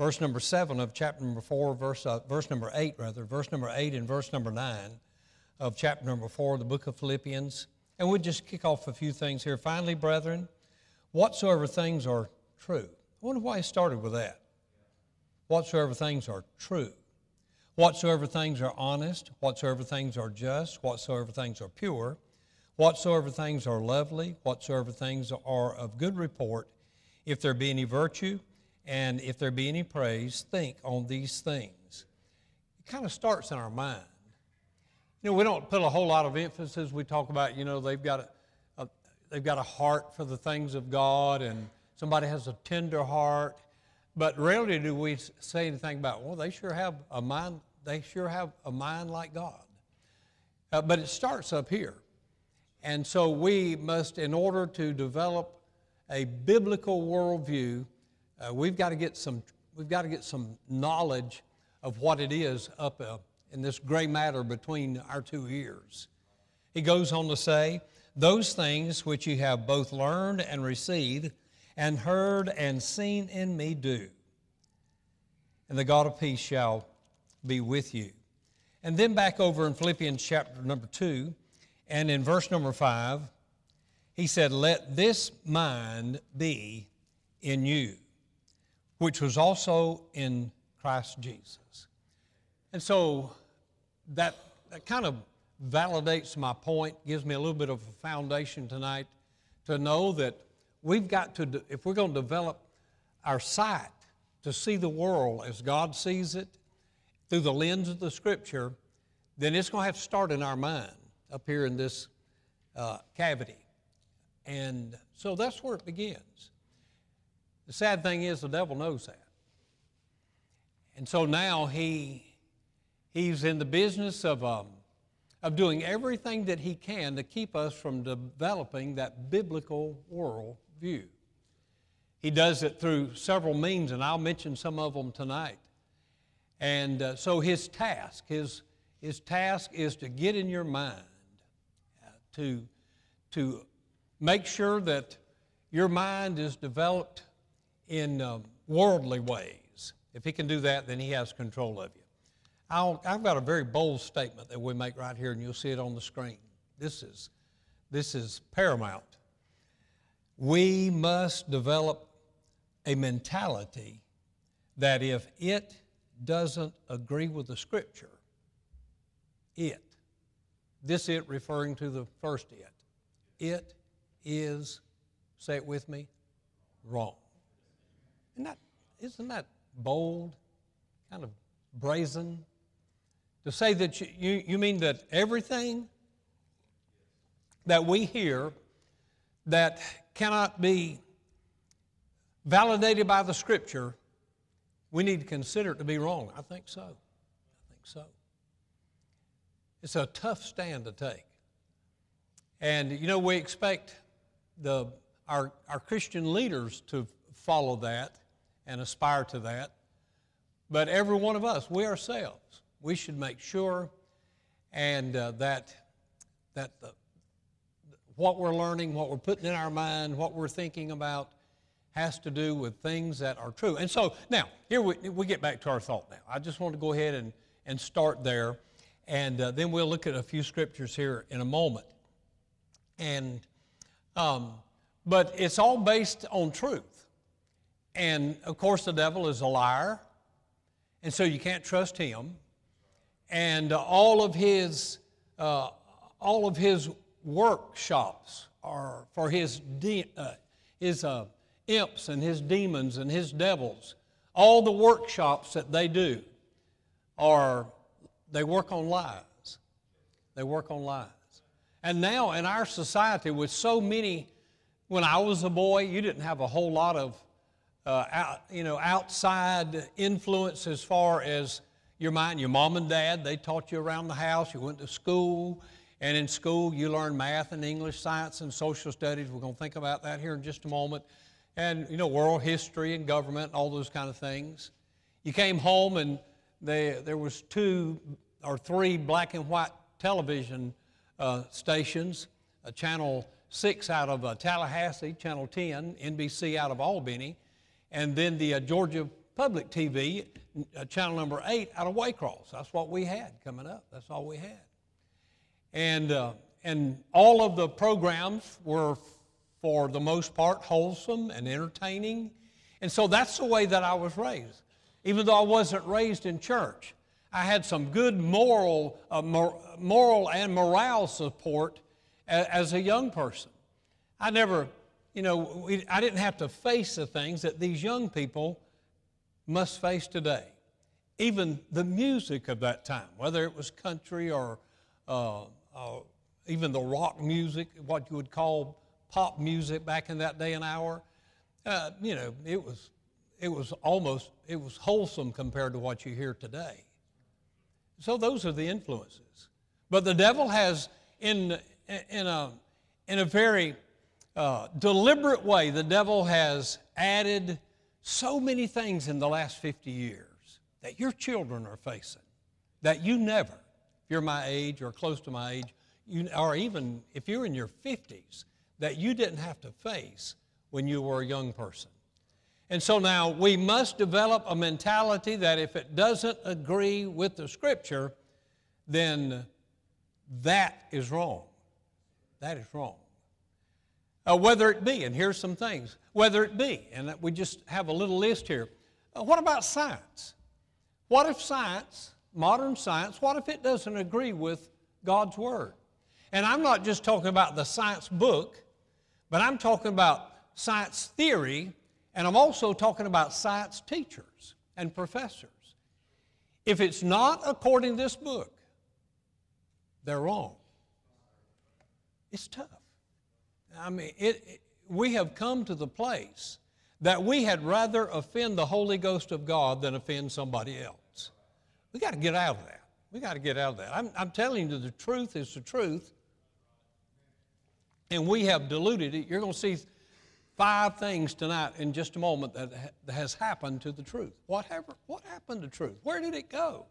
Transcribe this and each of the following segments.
verse number 7 of chapter number 4, verse, uh, verse number 8, rather, verse number 8 and verse number 9 of chapter number 4 of the book of Philippians. And we'll just kick off a few things here. Finally, brethren, whatsoever things are true. I wonder why he started with that. Whatsoever things are true. Whatsoever things are honest, whatsoever things are just, whatsoever things are pure, whatsoever things are lovely, whatsoever things are of good report, if there be any virtue, and if there be any praise, think on these things. It kind of starts in our mind. You know, we don't put a whole lot of emphasis. We talk about, you know, they've got a, a they've got a heart for the things of God, and somebody has a tender heart. But rarely do we say anything about, well, they sure have a mind. They sure have a mind like God. Uh, but it starts up here, and so we must, in order to develop a biblical worldview, uh, we've got to get some we've got to get some knowledge of what it is up uh, in this gray matter between our two ears. He goes on to say, "Those things which you have both learned and received, and heard and seen in me, do, and the God of peace shall be with you." And then back over in Philippians chapter number two, and in verse number five, he said, "Let this mind be in you." Which was also in Christ Jesus. And so that, that kind of validates my point, gives me a little bit of a foundation tonight to know that we've got to, if we're going to develop our sight to see the world as God sees it through the lens of the Scripture, then it's going to have to start in our mind up here in this uh, cavity. And so that's where it begins. The sad thing is, the devil knows that. And so now he, he's in the business of, um, of doing everything that he can to keep us from developing that biblical world view. He does it through several means, and I'll mention some of them tonight. And uh, so his task, his, his task is to get in your mind, uh, to, to make sure that your mind is developed in um, worldly ways. If he can do that, then he has control of you. i have got a very bold statement that we make right here, and you'll see it on the screen. This is, this is paramount. We must develop a mentality that if it doesn't agree with the Scripture, it, this it referring to the first it, it is, say it with me, wrong. Isn't that, isn't that bold, kind of brazen? To say that you, you, you mean that everything that we hear that cannot be validated by the Scripture, we need to consider it to be wrong. I think so. I think so. It's a tough stand to take. And, you know, we expect the, our, our Christian leaders to follow that and aspire to that. But every one of us, we ourselves, we should make sure and uh, that, that the, what we're learning, what we're putting in our mind, what we're thinking about has to do with things that are true. And so now, here we, we get back to our thought now. I just want to go ahead and, and start there, and uh, then we'll look at a few scriptures here in a moment. And, um, but it's all based on truth. And of course, the devil is a liar, and so you can't trust him. And uh, all of his uh, all of his workshops are for his de- uh, his uh, imps and his demons and his devils. All the workshops that they do are they work on lies. They work on lies. And now in our society, with so many, when I was a boy, you didn't have a whole lot of uh, out, you know, outside influence as far as, your mind. Your mom and dad, they taught you around the house. You went to school, and in school you learned math and English, science, and social studies. We're going to think about that here in just a moment. And, you know, world history and government, all those kind of things. You came home and they, there was two or three black and white television uh, stations, uh, Channel 6 out of uh, Tallahassee, Channel 10, NBC out of Albany, and then the uh, Georgia Public TV, uh, channel number 8 out of Waycross. That's what we had coming up. That's all we had. And, uh, and all of the programs were, for the most part, wholesome and entertaining. And so that's the way that I was raised. Even though I wasn't raised in church, I had some good moral, uh, mor- moral and morale support a- as a young person. I never, you know, we, I didn't have to face the things that these young people must face today. Even the music of that time, whether it was country or uh, uh, even the rock music, what you would call pop music back in that day and hour, uh, you know, it was, it was almost, it was wholesome compared to what you hear today. So those are the influences. But the devil has, in, in, a, in a very uh, deliberate way, the devil has added so many things in the last 50 years that your children are facing that you never, if you're my age or close to my age, you, or even if you're in your 50s, that you didn't have to face when you were a young person. And so now we must develop a mentality that if it doesn't agree with the Scripture, then that is wrong. That is wrong. Uh, whether it be, and here's some things, whether it be, and we just have a little list here. Uh, what about science? What if science, modern science, what if it doesn't agree with God's Word? And I'm not just talking about the science book, but I'm talking about science theory and I'm also talking about science teachers and professors. If it's not according to this book, they're wrong. It's tough. I mean, it, it, we have come to the place that we had rather offend the Holy Ghost of God than offend somebody else. We got to get out of that. We got to get out of that. I'm, I'm telling you, the truth is the truth, and we have diluted it. You're going to see five things tonight in just a moment that has happened to the truth. What, what happened to truth? Where did it go?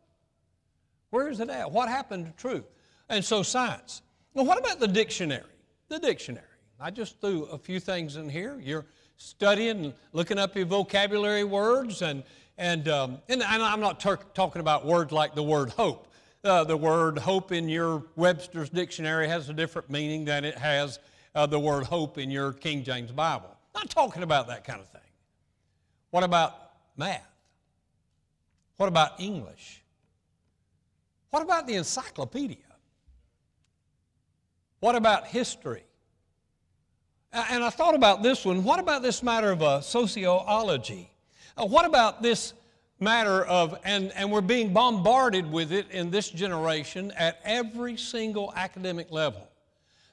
Where is it at? What happened to truth? And so, science. Well, what about the dictionary? The dictionary. I just threw a few things in here. You're studying, looking up your vocabulary words, and, and, um, and, I'm not ter- talking about words like the word hope. Uh, the word hope in your Webster's dictionary has a different meaning than it has uh, the word hope in your King James Bible. Not talking about that kind of thing. What about math? What about English? What about the encyclopedia? What about history? And I thought about this one. What about this matter of uh, sociology? Uh, what about this matter of, and, and we're being bombarded with it in this generation at every single academic level.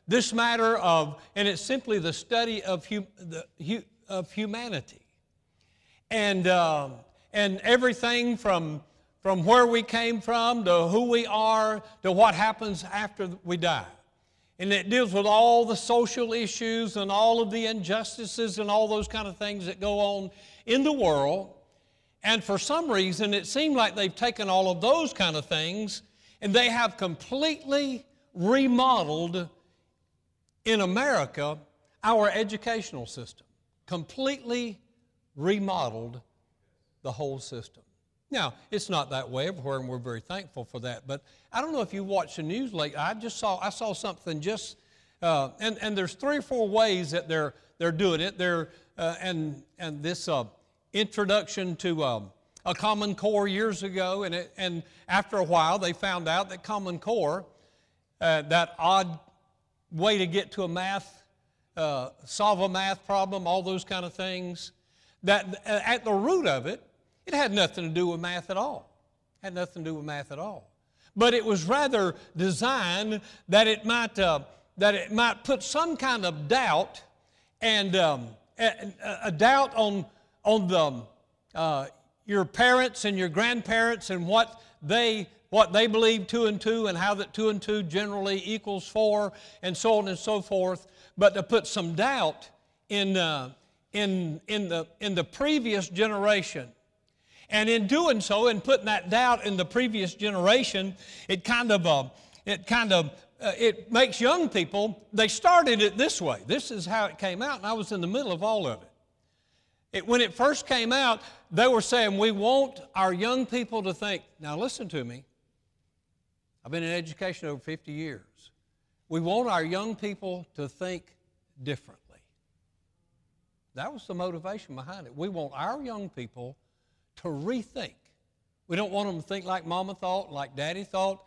This matter of, and it's simply the study of, hum, the, of humanity. And, uh, and everything from, from where we came from to who we are to what happens after we die. And it deals with all the social issues and all of the injustices and all those kind of things that go on in the world. And for some reason, it seemed like they've taken all of those kind of things and they have completely remodeled in America, our educational system completely remodeled the whole system. Now, it's not that way everywhere, and we're very thankful for that. But I don't know if you watched the news lately. I just saw I saw something just, uh, and and there's three or four ways that they're they're doing it. They're uh, and and this uh, introduction to um, a Common Core years ago, and it, and after a while they found out that Common Core, uh, that odd way to get to a math, uh, solve a math problem, all those kind of things. That uh, at the root of it, it had nothing to do with math at all. It Had nothing to do with math at all. But it was rather designed that it might, uh, that it might put some kind of doubt and um, a, a, doubt on, on the, uh, your parents and your grandparents and what they what they believe two and two and how that two and two generally equals four and so on and so forth, but to put some doubt in, uh, in, in, the, in the previous generation. And in doing so, in putting that doubt in the previous generation, it kind of, uh, it kind of, uh, it makes young people, they started it this way. This is how it came out, and I was in the middle of all of it. it when it first came out, they were saying, we want our young people to think, now listen to me, I've been in education over 50 years. We want our young people to think differently. That was the motivation behind it. We want our young people to rethink. We don't want them to think like mama thought, like daddy thought.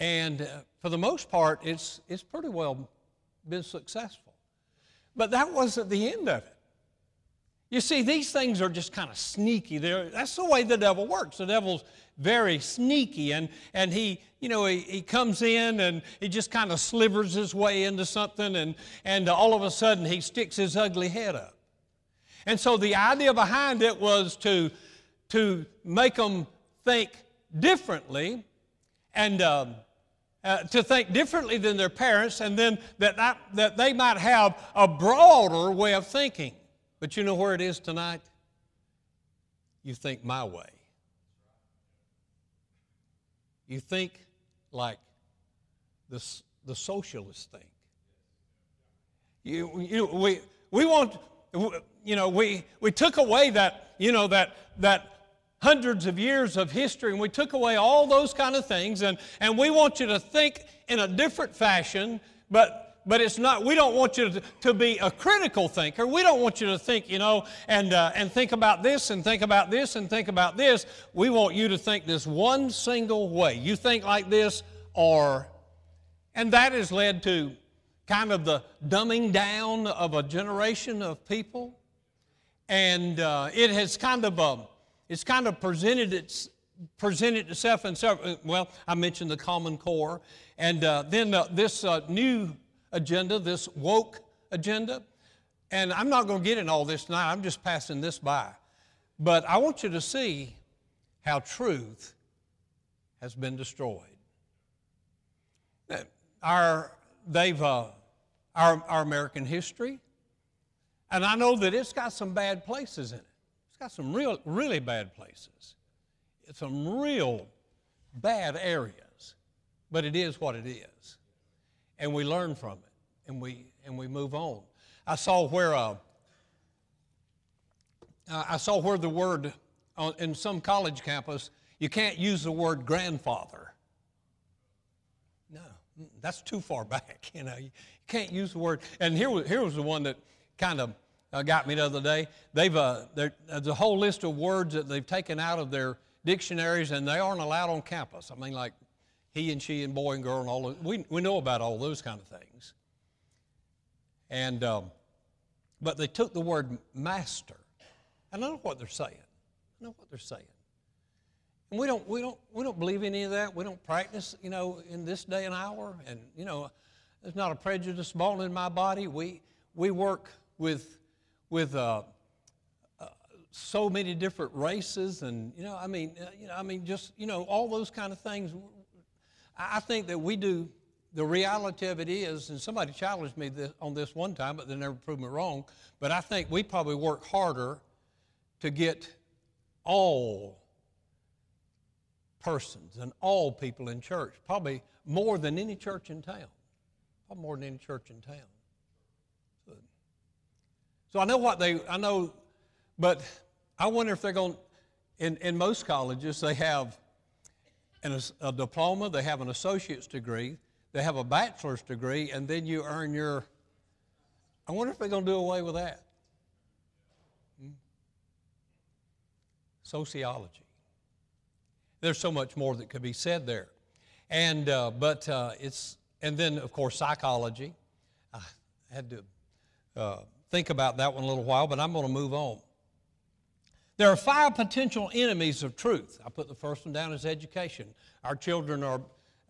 And uh, for the most part, it's, it's pretty well been successful. But that wasn't the end of it. You see, these things are just kind of sneaky. They're, that's the way the devil works. The devil's very sneaky, and, and he, you know, he, he comes in and he just kind of slivers his way into something, and, and all of a sudden he sticks his ugly head up. And so the idea behind it was to, to make them think differently and um, uh, to think differently than their parents, and then that, that, that they might have a broader way of thinking. But you know where it is tonight? You think my way. You think like the, the socialists think. You, you, we, we want, you know, we, we took away that, you know, that, that hundreds of years of history and we took away all those kind of things and, and we want you to think in a different fashion, but but it's not we don't want you to, to, be a critical thinker. We don't want you to think you know and, uh, and think about this and think about this and think about this. We want you to think this one single way. You think like this or, and that has led to kind of the dumbing down of a generation of people. And uh, it has kind of, uh, it's kind of presented its, presented itself in several, well, I mentioned the Common Core. And uh, then uh, this uh, new agenda, this woke agenda. And I'm not going to get in all this tonight, I'm just passing this by. But I want you to see how truth has been destroyed our, they've, uh, our, our American history. And I know that it's got some bad places in it. Got some real, really bad places. It's some real bad areas. But it is what it is. And we learn from it and we, and we move on. I saw where, uh, I saw where the word on, in some college campus, you can't use the word grandfather No, that's too far back. You know, you can't use the word. And here was, here was the one that kind of uh, got me the other day. They've uh, there's a whole list of words that they've taken out of their dictionaries, and they aren't allowed on campus. I mean, like he and she and boy and girl and all. Of, we we know about all those kind of things. And um, but they took the word master. I know what they're saying. I know what they're saying. And we don't, we, don't, we don't believe any of that. We don't practice, you know, in this day and hour. And, you know, there's not a prejudice born in my body. We, we work with, with uh, uh, so many different races and, you know, I mean, uh, you know, I mean, just, you know, all those kind of things. I think that we do, the reality of it is, and somebody challenged me this, on this one time, but they never proved me wrong, but I think we probably work harder to get all persons and all people in church, probably more than any church in town. Probably more than any church in town. So, I know what they, I know, but I wonder if they're going, in, in most colleges, they have an, a diploma, they have an associate's degree, they have a bachelor's degree, and then you earn your, I wonder if they're going to do away with that. Hmm? Sociology. There's so much more that could be said there. And, uh, but uh, it's, and then of course psychology. I had to uh, think about that one a little while, but I'm going to move on. There are five potential enemies of truth. I put the first one down as education. Our children are,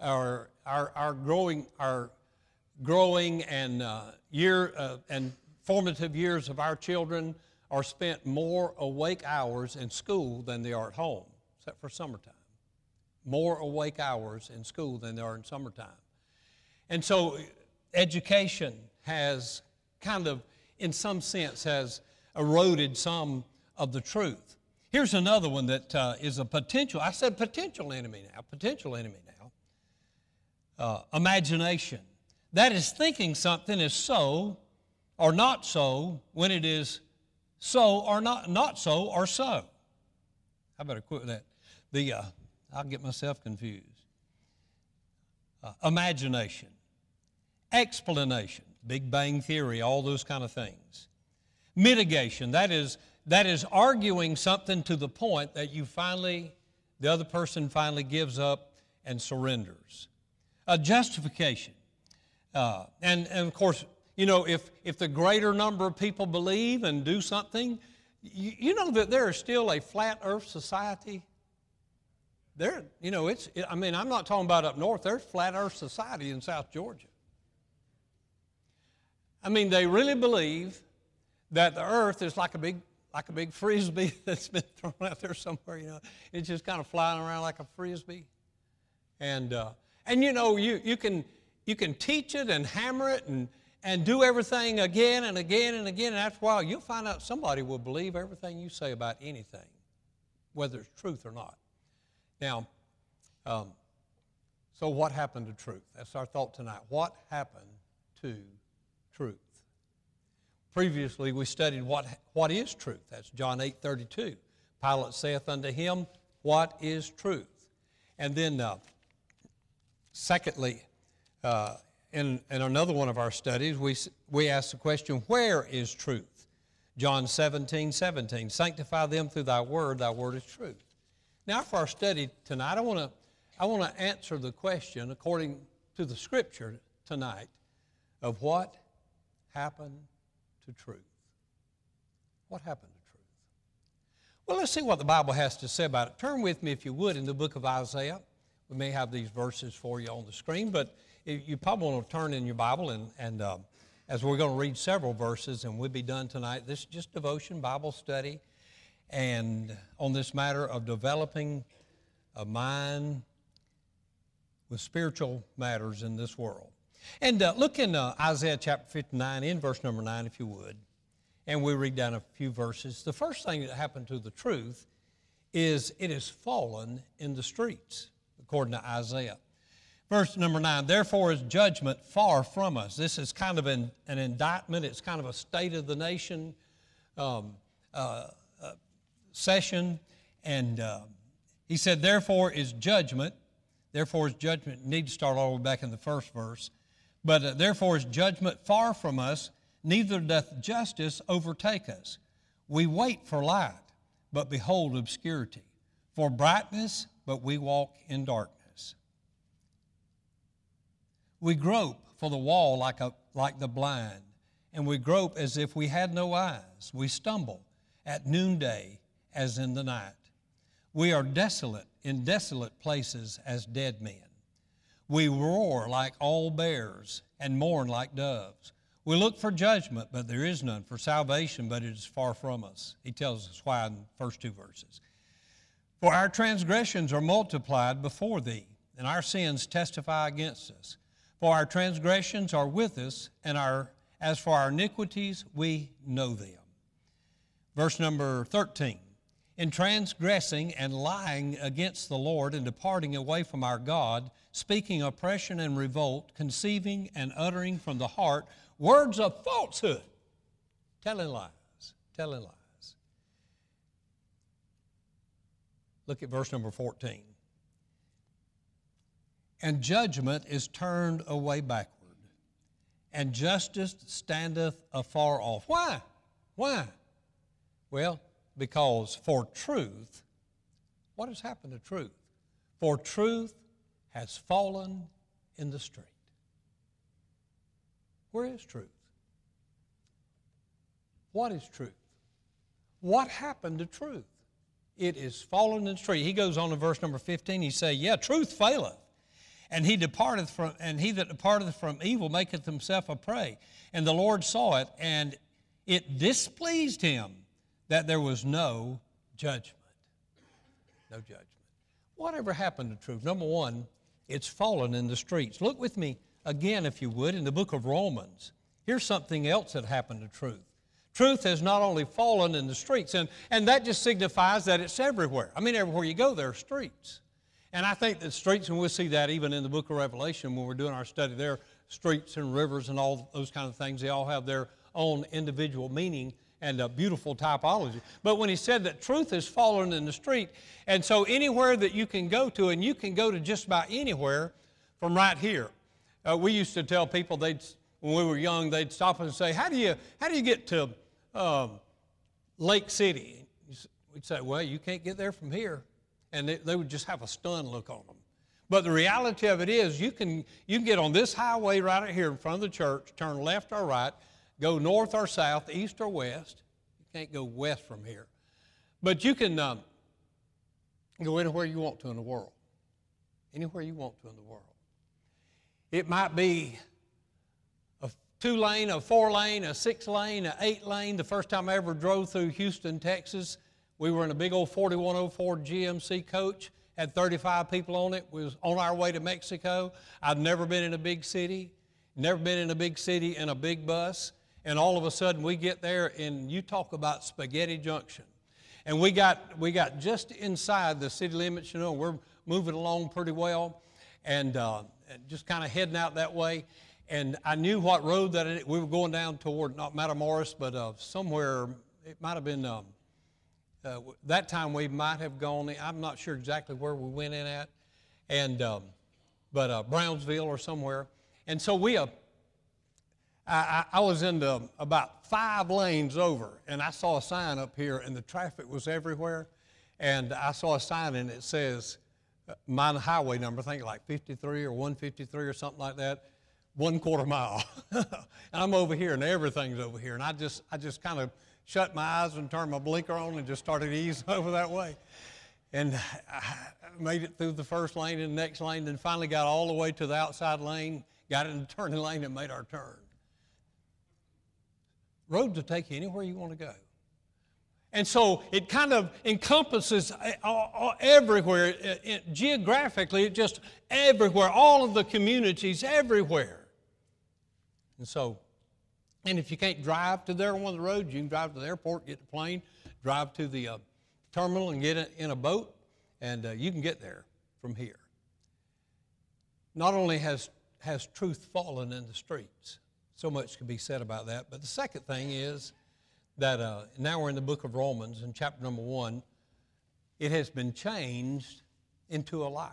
are, are, are growing, are growing and uh, year uh, and formative years of our children are spent more awake hours in school than they are at home, except for summertime. More awake hours in school than they are in summertime. And so education has kind of, in some sense, has eroded some of the truth. Here's another one that uh, is a potential, I said potential enemy now, potential enemy now. Uh, imagination. That is thinking something is so or not so when it is so or not, not so or so. I better quit that. The, uh, I'll get myself confused. Uh, imagination, explanation, Big Bang Theory, all those kind of things. Mitigation, that is, that is arguing something to the point that you finally, the other person finally gives up and surrenders. A justification. Uh, and, and of course, you know, if, if the greater number of people believe and do something, you, you know that there is still a flat earth society. There, you know, it's, I mean, I'm not talking about up north, there's flat earth society in South Georgia. I mean, they really believe that the earth is like a big like a big frisbee that's been thrown out there somewhere. You know, it's just kind of flying around like a frisbee. And uh, and you know, you you can you can teach it and hammer it and and do everything again and again and again. And after a while, you'll find out somebody will believe everything you say about anything, whether it's truth or not. Now, um, so what happened to truth? That's our thought tonight. What happened to truth? Previously, we studied what, what is truth. That's John 8 32. Pilate saith unto him, What is truth? And then, uh, secondly, uh, in, in another one of our studies, we, we asked the question, Where is truth? John 17 17. Sanctify them through thy word, thy word is truth. Now, for our study tonight, I want to I want to answer the question according to the scripture tonight of what happened to truth. What happened to truth? Well, let's see what the Bible has to say about it. Turn with me, if you would, in the book of Isaiah. We may have these verses for you on the screen, but you probably want to turn in your Bible, and, and uh, as we're going to read several verses, and we'll be done tonight. This is just devotion, Bible study, and on this matter of developing a mind with spiritual matters in this world. And uh, look in uh, Isaiah chapter 59, in verse number 9, if you would. And we read down a few verses. The first thing that happened to the truth is it has fallen in the streets, according to Isaiah. Verse number 9, therefore is judgment far from us. This is kind of an, an indictment, it's kind of a state of the nation um, uh, uh session. And uh, he said, therefore is judgment. Therefore is judgment. need to start all the way back in the first verse. But uh, therefore is judgment far from us, neither doth justice overtake us. We wait for light, but behold obscurity. For brightness, but we walk in darkness. We grope for the wall like, a, like the blind, and we grope as if we had no eyes. We stumble at noonday as in the night. We are desolate in desolate places as dead men. We roar like all bears and mourn like doves. We look for judgment, but there is none, for salvation, but it is far from us. He tells us why in the first two verses. For our transgressions are multiplied before thee, and our sins testify against us. For our transgressions are with us, and our, as for our iniquities, we know them. Verse number 13 in transgressing and lying against the Lord and departing away from our God, speaking oppression and revolt, conceiving and uttering from the heart words of falsehood, telling lies, telling lies. Look at verse number 14. And judgment is turned away backward, and justice standeth afar off. Why? Why? Well, because for truth, what has happened to truth? For truth has fallen in the street. Where is truth? What is truth? What happened to truth? It is fallen in the street. He goes on in verse number 15, he say, Yeah, truth faileth. And he departeth from and he that departeth from evil maketh himself a prey. And the Lord saw it, and it displeased him that there was no judgment. No judgment. Whatever happened to truth? Number one, it's fallen in the streets. Look with me again, if you would, in the book of Romans. Here's something else that happened to truth. Truth has not only fallen in the streets, and, and that just signifies that it's everywhere. I mean, everywhere you go, there are streets. And I think that streets, and we'll see that even in the book of Revelation when we're doing our study there, streets and rivers and all those kind of things, they all have their own individual meaning and a beautiful typology. But when he said that truth has fallen in the street, and so anywhere that you can go to, and you can go to just about anywhere from right here. Uh, we used to tell people they'd when we were young, they'd stop and say, "How do you how do you get to um, Lake City?" We'd say, "Well, you can't get there from here," and they, they would just have a stunned look on them. But the reality of it is, you can you can get on this highway right here in front of the church, turn left or right, go north or south, east or west. You can't go west from here. But you can um, go anywhere you want to in the world. Anywhere you want to in the world. It might be a two lane, a four lane, a six lane, a eight lane. The first time I ever drove through Houston, Texas, we were in a big old 4104 GMC coach, had 35 people on it. Was on our way to Mexico. I'd never been in a big city, never been in a big city in a big bus and all of a sudden we get there and you talk about spaghetti junction. And we got we got just inside the city limits you know we're moving along pretty well and, uh, just kind of heading out that way. And i knew what road that it, we were going down toward not matamoros but uh, somewhere it might have been um, uh, that time we might have gone i'm not sure exactly where we went in at. And um, but uh, brownsville or somewhere. And so we uh, I, I, was in about five lanes over, and I saw a sign up here, and the traffic was everywhere. And I saw a sign, and it says, uh, my highway number, I think like 53 or 153 or something like that, one quarter mile. and I'm over here, and everything's over here. And I just, I just kind of shut my eyes and turned my blinker on and just started easing over that way. And I made it through the first lane and the next lane, and finally got all the way to the outside lane, got in the turning lane, and made our turn. Roads will take you anywhere you want to go. And so it kind of encompasses uh, everywhere, uh, geographically, just everywhere, all of the communities everywhere. And so, and if you can't drive to there on one of the roads, you can drive to the airport, get the plane, drive to the uh, terminal and get in a boat, and uh, you can get there from here. Not only has, has truth fallen in the streets, so much can be said about that. But the second thing is that uh, now we're in the book of Romans in chapter number one. It has been changed into a lie.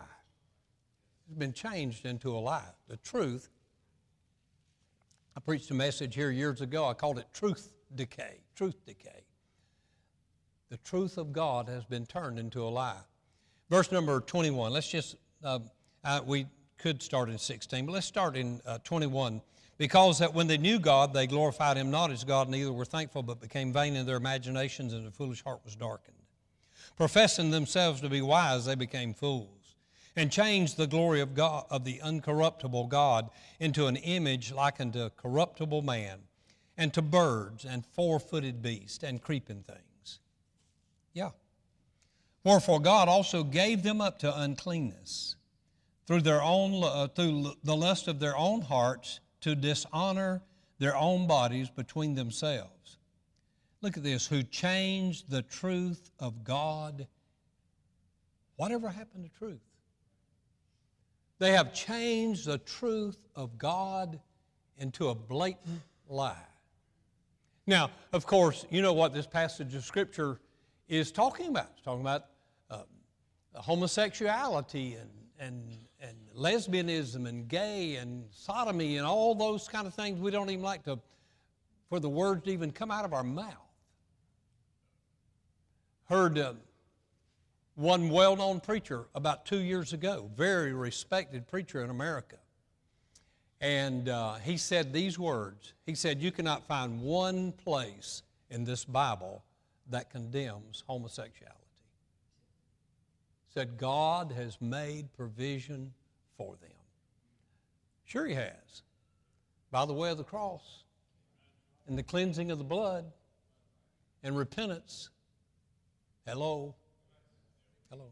It's been changed into a lie. The truth. I preached a message here years ago. I called it truth decay. Truth decay. The truth of God has been turned into a lie. Verse number 21. Let's just, uh, uh, we could start in 16, but let's start in uh, 21. Because that when they knew God, they glorified him not as God, neither were thankful, but became vain in their imaginations, and their foolish heart was darkened. Professing themselves to be wise, they became fools, and changed the glory of God of the uncorruptible God into an image like unto corruptible man, and to birds and four-footed beasts and creeping things. Yeah. Wherefore God also gave them up to uncleanness through their own uh, through the lust of their own hearts to dishonor their own bodies between themselves. Look at this who changed the truth of God. Whatever happened to truth? They have changed the truth of God into a blatant lie. Now, of course, you know what this passage of Scripture is talking about. It's talking about uh, homosexuality and, and and lesbianism and gay and sodomy and all those kind of things we don't even like to for the words to even come out of our mouth. Heard uh, one well-known preacher about two years ago very respected preacher in america. And uh, he said these words. He said you cannot find one place in this bible that condemns homosexuality said God has made provision for them. Sure, He has. By the way of the cross and the cleansing of the blood and repentance. Hello. Hello.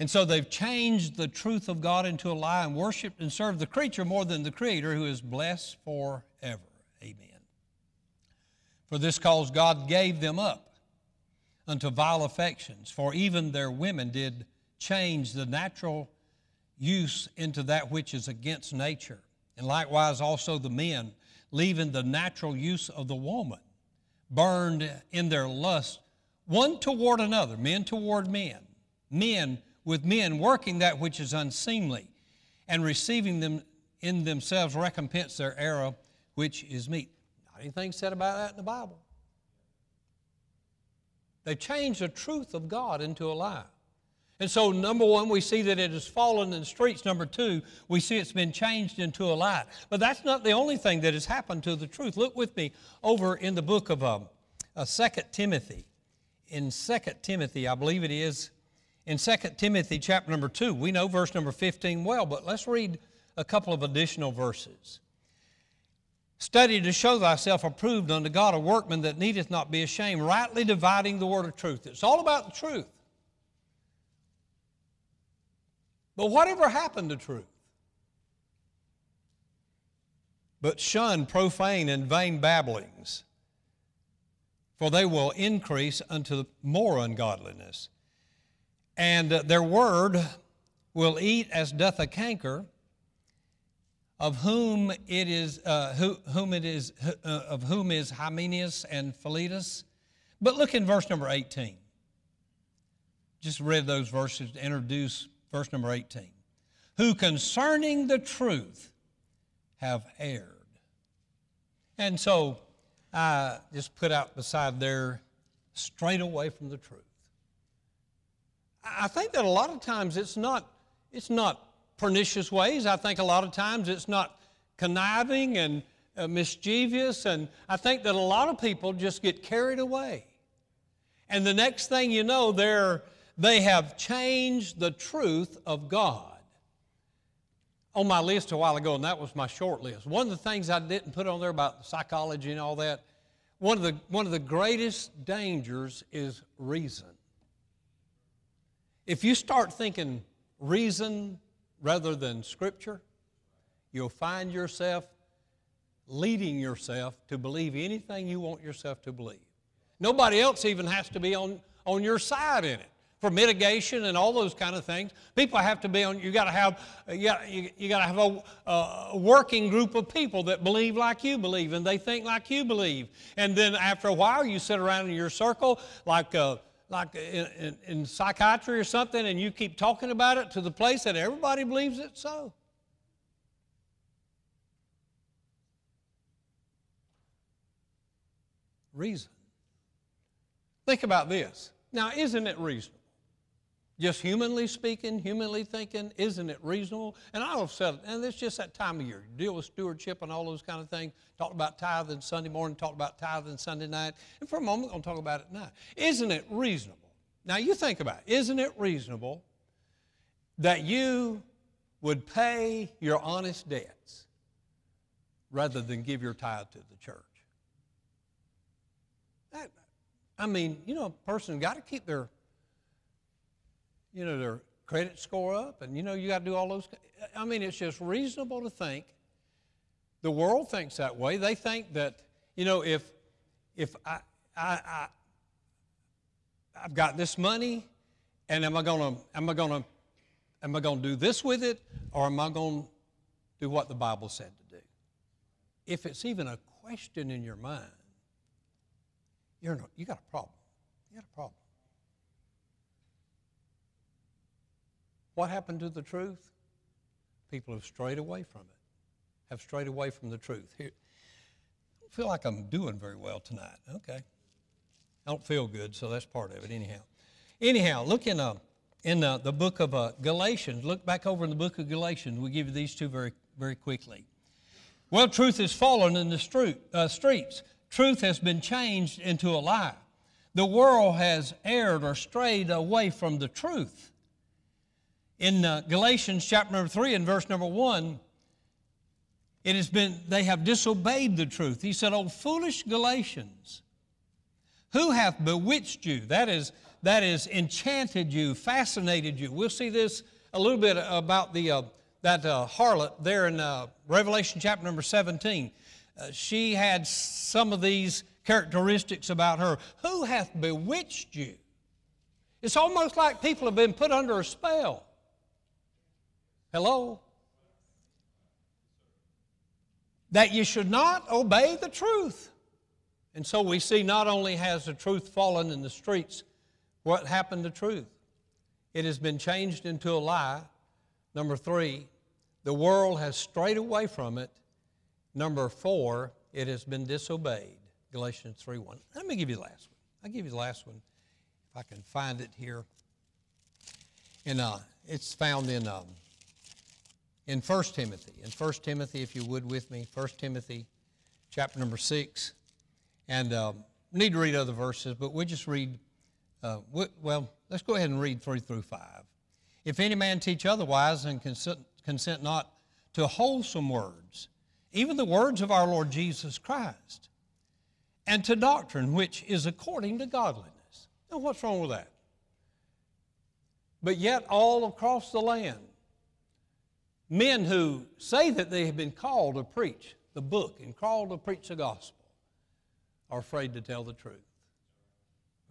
And so they've changed the truth of God into a lie and worshiped and served the creature more than the Creator who is blessed forever. Amen. For this cause God gave them up unto vile affections, for even their women did change the natural use into that which is against nature. And likewise also the men, leaving the natural use of the woman, burned in their lust one toward another, men toward men, men with men working that which is unseemly, and receiving them in themselves recompense their error, which is meet. Not anything said about that in the Bible. They changed the truth of God into a lie. And so, number one, we see that it has fallen in the streets. Number two, we see it's been changed into a lie. But that's not the only thing that has happened to the truth. Look with me over in the book of um, uh, 2 Timothy. In 2 Timothy, I believe it is, in 2 Timothy chapter number 2, we know verse number 15 well, but let's read a couple of additional verses. Study to show thyself approved unto God, a workman that needeth not be ashamed, rightly dividing the word of truth. It's all about the truth. But whatever happened to truth? But shun profane and vain babblings, for they will increase unto more ungodliness. And their word will eat as doth a canker, of whom it is, uh, who, whom it is, uh, of whom is Hymenaeus and Philetus. But look in verse number 18. Just read those verses to introduce verse number 18. Who concerning the truth have erred. And so I just put out beside there, straight away from the truth. I think that a lot of times it's not, it's not pernicious ways. I think a lot of times it's not conniving and uh, mischievous. And I think that a lot of people just get carried away. And the next thing you know, they're they have changed the truth of God. On my list a while ago, and that was my short list. One of the things I didn't put on there about psychology and all that, one of the, one of the greatest dangers is reason. If you start thinking reason rather than scripture, you'll find yourself leading yourself to believe anything you want yourself to believe. Nobody else even has to be on, on your side in it for mitigation and all those kind of things. People have to be on, you got to have, you got, you, you got to have a, a, working group of people that believe like you believe and they think like you believe. And then after a while, you sit around in your circle like, uh, like in, in, in psychiatry or something and you keep talking about it to the place that everybody believes it so. Reason. Think about this. Now, isn't it reasonable? Just humanly speaking, humanly thinking, isn't it reasonable? And I have said, and it's just that time of year. You deal with stewardship and all those kind of things. Talk about tithing Sunday morning, talk about tithing Sunday night. And for a moment, we're going to talk about it now. Isn't it reasonable? Now, you think about it. Isn't it reasonable that you would pay your honest debts rather than give your tithe to the church? That, I mean, you know, a person got to keep their you know, their credit score up, and you know, you got to do all those. I mean, it's just reasonable to think. The world thinks that way. They think that, you know, if if I I, I I've got this money, and am I gonna am I gonna am I gonna do this with it, or am I gonna do what the Bible said to do? If it's even a question in your mind, you're no, you got a problem. You got a problem. What happened to the truth? People have strayed away from it, have strayed away from the truth. Here, I don't feel like I'm doing very well tonight. Okay. I don't feel good, so that's part of it, anyhow. Anyhow, look in, uh, in uh, the book of uh, Galatians. Look back over in the book of Galatians. we give you these two very, very quickly. Well, truth has fallen in the street, uh, streets. Truth has been changed into a lie. The world has erred or strayed away from the truth in uh, Galatians chapter number 3 and verse number 1, it has been, they have disobeyed the truth. He said, O foolish Galatians, who hath bewitched you? That is, that is enchanted you, fascinated you. We'll see this a little bit about the, uh, that uh, harlot there in uh, Revelation chapter number 17. Uh, she had some of these characteristics about her. Who hath bewitched you? It's almost like people have been put under a spell. Hello? That you should not obey the truth. And so we see not only has the truth fallen in the streets, what happened to truth? It has been changed into a lie. Number three, the world has strayed away from it. Number four, it has been disobeyed. Galatians 3 1. Let me give you the last one. I'll give you the last one if I can find it here. And uh, it's found in, um, in 1 Timothy. In 1 Timothy, if you would with me, 1 Timothy chapter number 6. And um, need to read other verses, but we'll just read, uh, well, let's go ahead and read 3 through 5. If any man teach otherwise and consent, consent not to wholesome words, even the words of our Lord Jesus Christ, and to doctrine which is according to godliness. Now, what's wrong with that? But yet, all across the land, men who say that they have been called to preach the book and called to preach the gospel are afraid to tell the truth.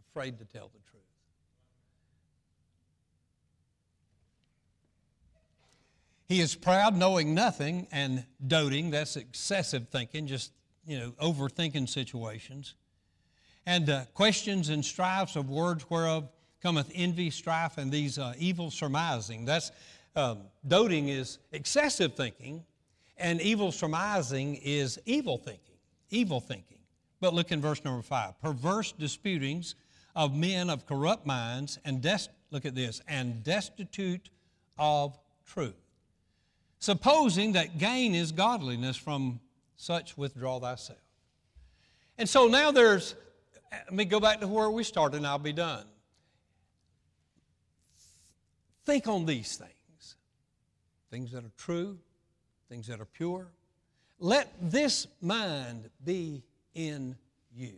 Afraid to tell the truth. He is proud, knowing nothing, and doting. That's excessive thinking, just you know, overthinking situations. And uh, questions and strifes of words whereof cometh envy, strife, and these uh, evil surmising. That's um, doting is excessive thinking, and evil surmising is evil thinking. Evil thinking. But look in verse number five. Perverse disputings of men of corrupt minds, and des- look at this, and destitute of truth. Supposing that gain is godliness from such withdraw thyself. And so now there's, let me go back to where we started and I'll be done. Think on these things things that are true, things that are pure. Let this mind be in you.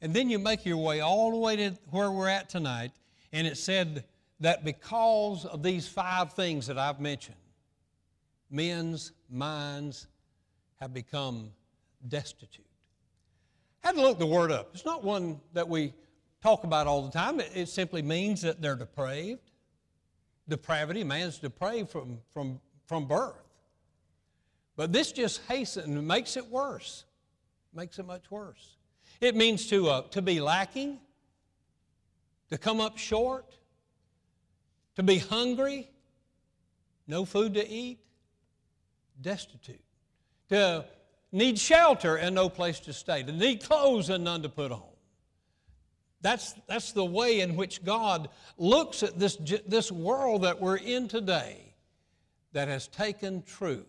And then you make your way all the way to where we're at tonight, and it said that because of these five things that I've mentioned men's minds have become destitute. I had to look the word up. It's not one that we talk about all the time. It, it simply means that they're depraved. Depravity, man's depraved from, from, from birth. But this just hastens makes it worse. Makes it much worse. It means to, uh, to be lacking, to come up short, to be hungry, no food to eat, destitute to need shelter and no place to stay, to need clothes and none to put on. That's, that's the way in which God looks at this, this world that we're in today that has taken truth,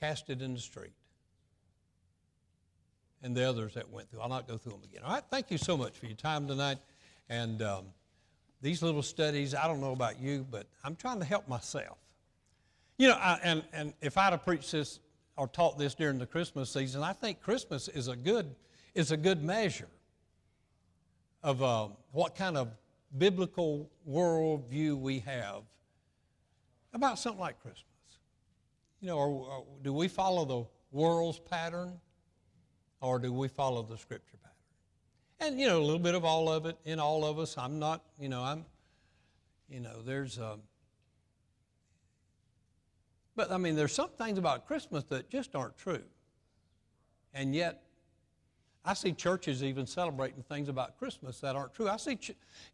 cast it in the street, and the others that went through. I'll not go through them again. All right, thank you so much for your time tonight. And um, these little studies, I don't know about you, but I'm trying to help myself. You know, I, and, and if I'd have preached this or taught this during the Christmas season, I think Christmas is a good, is a good measure of uh, what kind of biblical worldview we have about something like Christmas. You know, or, or do we follow the world's pattern or do we follow the Scripture pattern? and you know a little bit of all of it in all of us i'm not you know i'm you know there's um, but i mean there's some things about christmas that just aren't true and yet i see churches even celebrating things about christmas that aren't true i see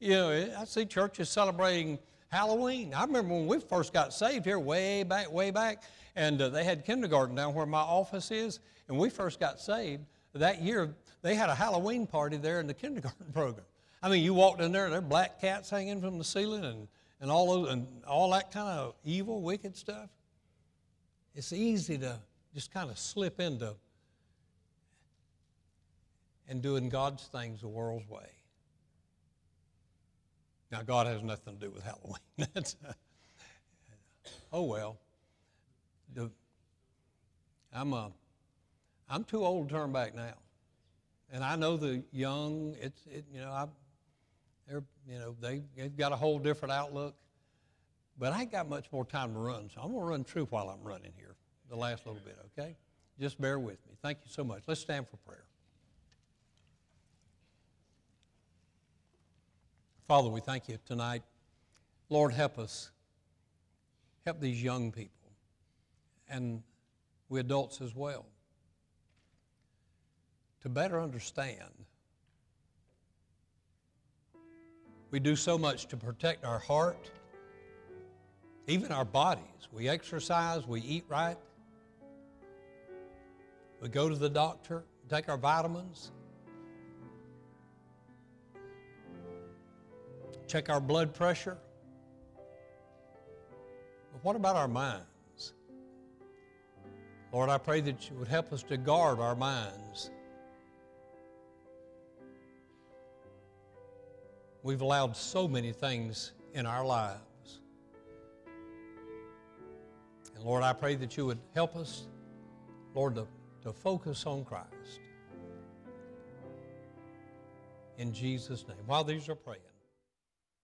you know i see churches celebrating halloween i remember when we first got saved here way back way back and uh, they had kindergarten down where my office is and we first got saved that year they had a Halloween party there in the kindergarten program. I mean, you walked in there, there are black cats hanging from the ceiling and, and, all, those, and all that kind of evil, wicked stuff. It's easy to just kind of slip into and doing God's things the world's way. Now, God has nothing to do with Halloween. Uh, oh well. The, I'm a, I'm too old to turn back now, and I know the young. It's it, you know I, they're you know they they've got a whole different outlook, but I ain't got much more time to run, so I'm gonna run true while I'm running here. The last little bit, okay? Just bear with me. Thank you so much. Let's stand for prayer. Father, we thank you tonight. Lord, help us. Help these young people and we adults as well to better understand. We do so much to protect our heart, even our bodies. We exercise, we eat right, we go to the doctor, take our vitamins, check our blood pressure. But what about our minds? Lord, I pray that you would help us to guard our minds. We've allowed so many things in our lives. And Lord, I pray that you would help us, Lord, to, to focus on Christ. In Jesus' name. While these are praying,